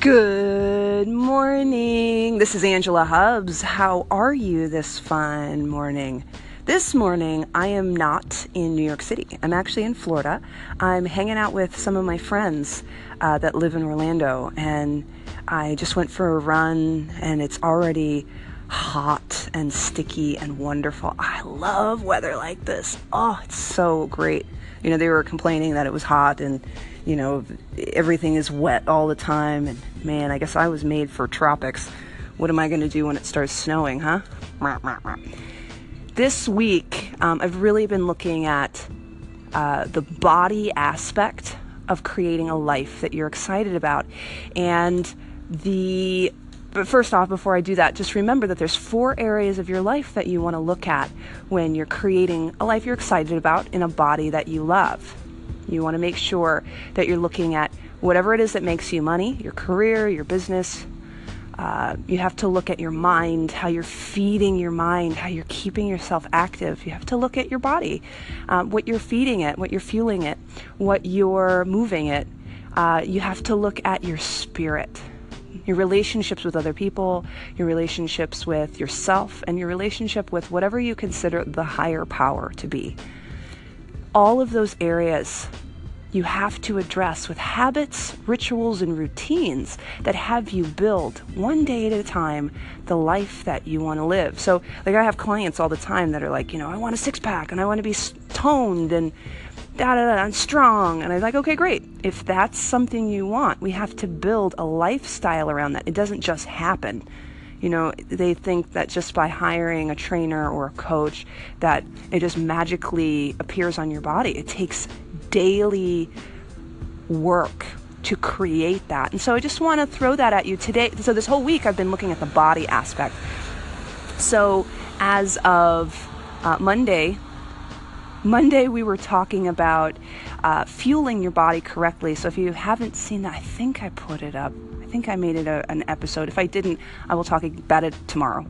Good morning. This is Angela Hubbs. How are you this fine morning? This morning, I am not in New York City. I'm actually in Florida. I'm hanging out with some of my friends uh, that live in Orlando, and I just went for a run, and it's already hot and sticky and wonderful. I love weather like this. Oh, it's so great. You know, they were complaining that it was hot and you know, everything is wet all the time. And man, I guess I was made for tropics. What am I going to do when it starts snowing, huh? This week, um, I've really been looking at uh, the body aspect of creating a life that you're excited about. And the but first off, before I do that, just remember that there's four areas of your life that you want to look at when you're creating a life you're excited about in a body that you love. You want to make sure that you're looking at whatever it is that makes you money, your career, your business. Uh, you have to look at your mind, how you're feeding your mind, how you're keeping yourself active. You have to look at your body, um, what you're feeding it, what you're fueling it, what you're moving it. Uh, you have to look at your spirit, your relationships with other people, your relationships with yourself, and your relationship with whatever you consider the higher power to be all of those areas you have to address with habits, rituals, and routines that have you build one day at a time the life that you want to live. So, like, I have clients all the time that are like, you know, I want a six pack and I want to be toned and da da da and strong. And I'm like, okay, great. If that's something you want, we have to build a lifestyle around that. It doesn't just happen you know they think that just by hiring a trainer or a coach that it just magically appears on your body it takes daily work to create that and so i just want to throw that at you today so this whole week i've been looking at the body aspect so as of uh, monday monday we were talking about uh, fueling your body correctly so if you haven't seen that i think i put it up I think I made it a, an episode. If I didn't, I will talk about it tomorrow.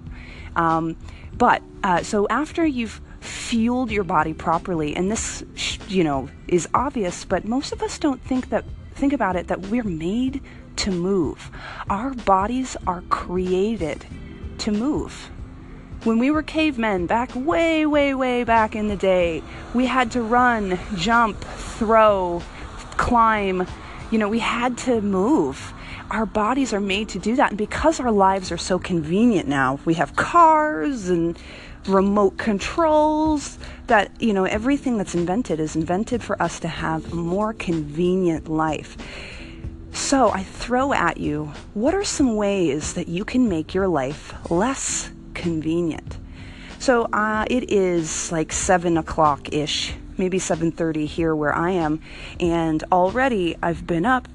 Um, but uh, so after you've fueled your body properly, and this, you know, is obvious, but most of us don't think that think about it that we're made to move. Our bodies are created to move. When we were cavemen back way, way, way back in the day, we had to run, jump, throw, climb. You know, we had to move our bodies are made to do that. And because our lives are so convenient now, we have cars and remote controls that, you know, everything that's invented is invented for us to have a more convenient life. So I throw at you what are some ways that you can make your life less convenient? So uh, it is like seven o'clock ish, maybe 7:30 here where I am, and already I've been up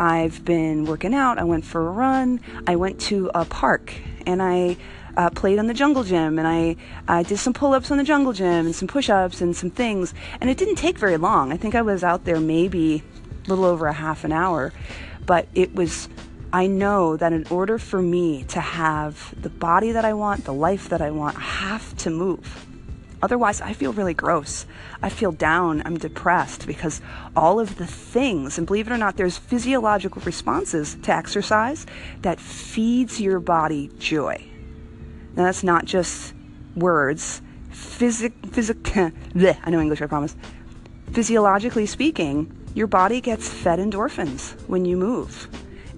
I've been working out. I went for a run. I went to a park and I uh, played on the jungle gym and I, I did some pull ups on the jungle gym and some push ups and some things. And it didn't take very long. I think I was out there maybe a little over a half an hour. But it was, I know that in order for me to have the body that I want, the life that I want, I have to move. Otherwise, I feel really gross. I feel down. I'm depressed because all of the things, and believe it or not, there's physiological responses to exercise that feeds your body joy. Now, that's not just words. Physic, physic, bleh, I know English, I promise. Physiologically speaking, your body gets fed endorphins when you move.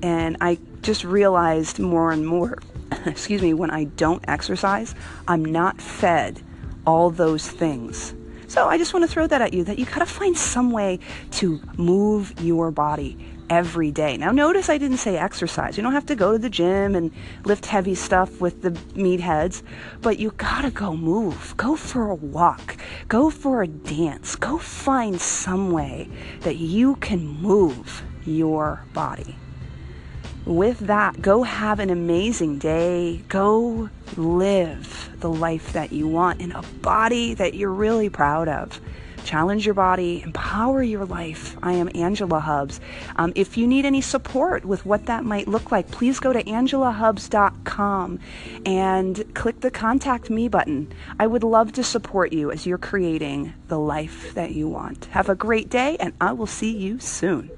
And I just realized more and more, excuse me, when I don't exercise, I'm not fed all those things. So I just want to throw that at you that you got to find some way to move your body every day. Now, notice I didn't say exercise. You don't have to go to the gym and lift heavy stuff with the meatheads, but you got to go move. Go for a walk. Go for a dance. Go find some way that you can move your body with that, go have an amazing day. Go live the life that you want in a body that you're really proud of. Challenge your body, empower your life. I am Angela Hubbs. Um, if you need any support with what that might look like, please go to angelahubbs.com and click the contact me button. I would love to support you as you're creating the life that you want. Have a great day, and I will see you soon.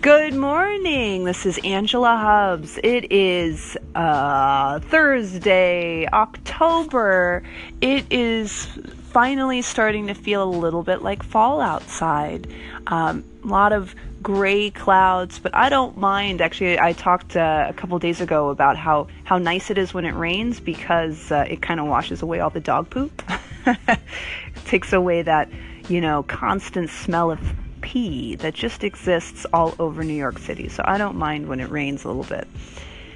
Good morning. This is Angela Hubbs. It is uh, Thursday, October. It is finally starting to feel a little bit like fall outside. Um, a lot of gray clouds, but I don't mind. Actually, I talked uh, a couple days ago about how, how nice it is when it rains because uh, it kind of washes away all the dog poop. takes away that, you know, constant smell of that just exists all over New York City. So I don't mind when it rains a little bit.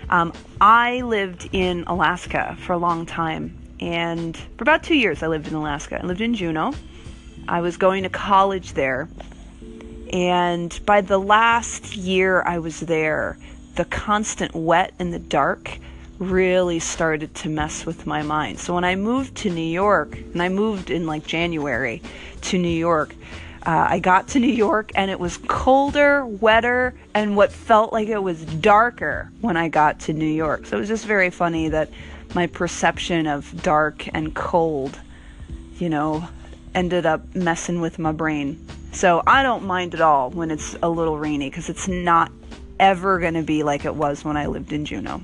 Um, I lived in Alaska for a long time, and for about two years I lived in Alaska. I lived in Juneau. I was going to college there, and by the last year I was there, the constant wet and the dark really started to mess with my mind. So when I moved to New York, and I moved in like January to New York, uh, I got to New York and it was colder, wetter, and what felt like it was darker when I got to New York. So it was just very funny that my perception of dark and cold, you know, ended up messing with my brain. So I don't mind at all when it's a little rainy because it's not ever going to be like it was when I lived in Juneau.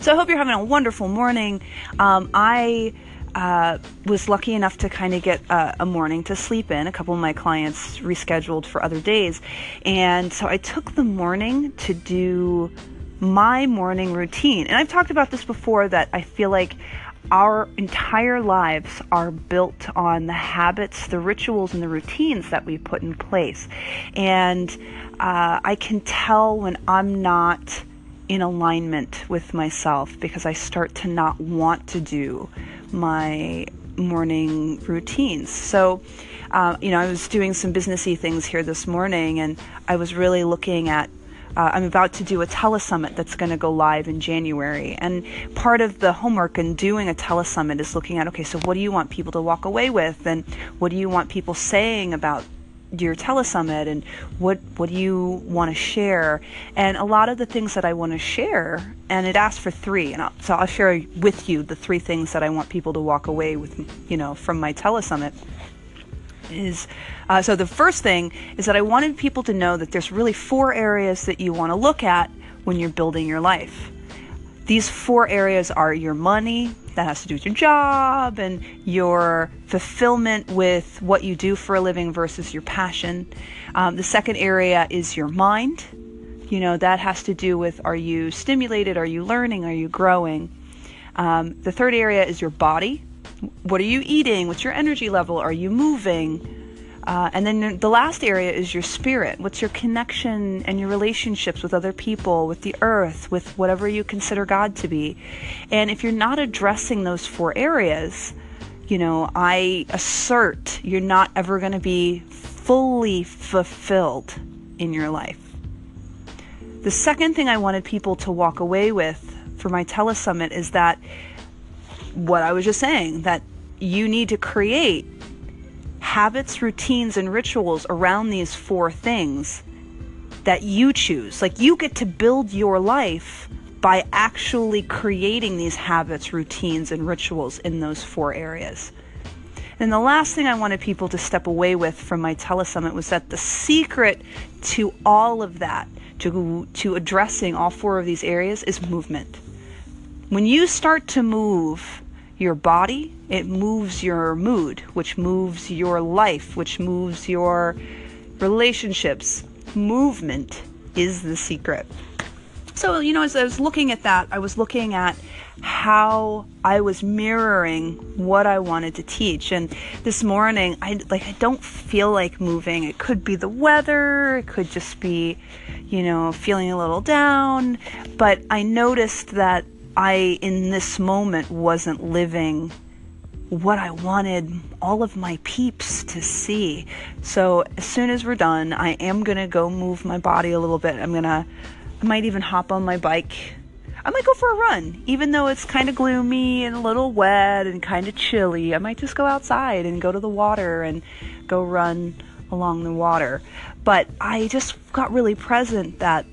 So I hope you're having a wonderful morning. Um, I uh, was lucky enough to kind of get uh, a morning to sleep in. A couple of my clients rescheduled for other days. And so I took the morning to do my morning routine. And I've talked about this before that I feel like our entire lives are built on the habits, the rituals, and the routines that we put in place. And uh, I can tell when I'm not in alignment with myself because I start to not want to do my morning routines. So, uh, you know, I was doing some businessy things here this morning, and I was really looking at. Uh, I'm about to do a telesummit that's going to go live in January, and part of the homework in doing a telesummit is looking at okay, so what do you want people to walk away with, and what do you want people saying about your telesummit and what what do you want to share? And a lot of the things that I want to share and it asked for three and I'll, so I'll share with you the three things that I want people to walk away with you know from my telesummit is uh, so the first thing is that I wanted people to know that there's really four areas that you want to look at when you're building your life these four areas are your money that has to do with your job and your fulfillment with what you do for a living versus your passion. Um, the second area is your mind. You know, that has to do with are you stimulated? Are you learning? Are you growing? Um, the third area is your body. What are you eating? What's your energy level? Are you moving? Uh, and then the last area is your spirit. What's your connection and your relationships with other people, with the earth, with whatever you consider God to be? And if you're not addressing those four areas, you know, I assert you're not ever going to be fully fulfilled in your life. The second thing I wanted people to walk away with for my telesummit is that what I was just saying that you need to create habits, routines, and rituals around these four things that you choose. Like you get to build your life by actually creating these habits, routines, and rituals in those four areas. And the last thing I wanted people to step away with from my telesummit was that the secret to all of that, to, to addressing all four of these areas, is movement. When you start to move, your body, it moves your mood, which moves your life, which moves your relationships. Movement is the secret. So, you know, as I was looking at that, I was looking at how I was mirroring what I wanted to teach. And this morning, I like I don't feel like moving. It could be the weather, it could just be, you know, feeling a little down, but I noticed that I, in this moment, wasn't living what I wanted all of my peeps to see. So as soon as we're done, I am gonna go move my body a little bit. I'm gonna, I might even hop on my bike. I might go for a run, even though it's kind of gloomy and a little wet and kind of chilly. I might just go outside and go to the water and go run along the water. But I just got really present that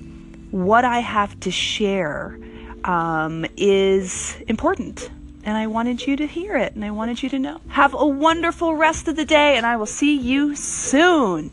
what I have to share um, is important. And I wanted you to hear it and I wanted you to know. Have a wonderful rest of the day, and I will see you soon.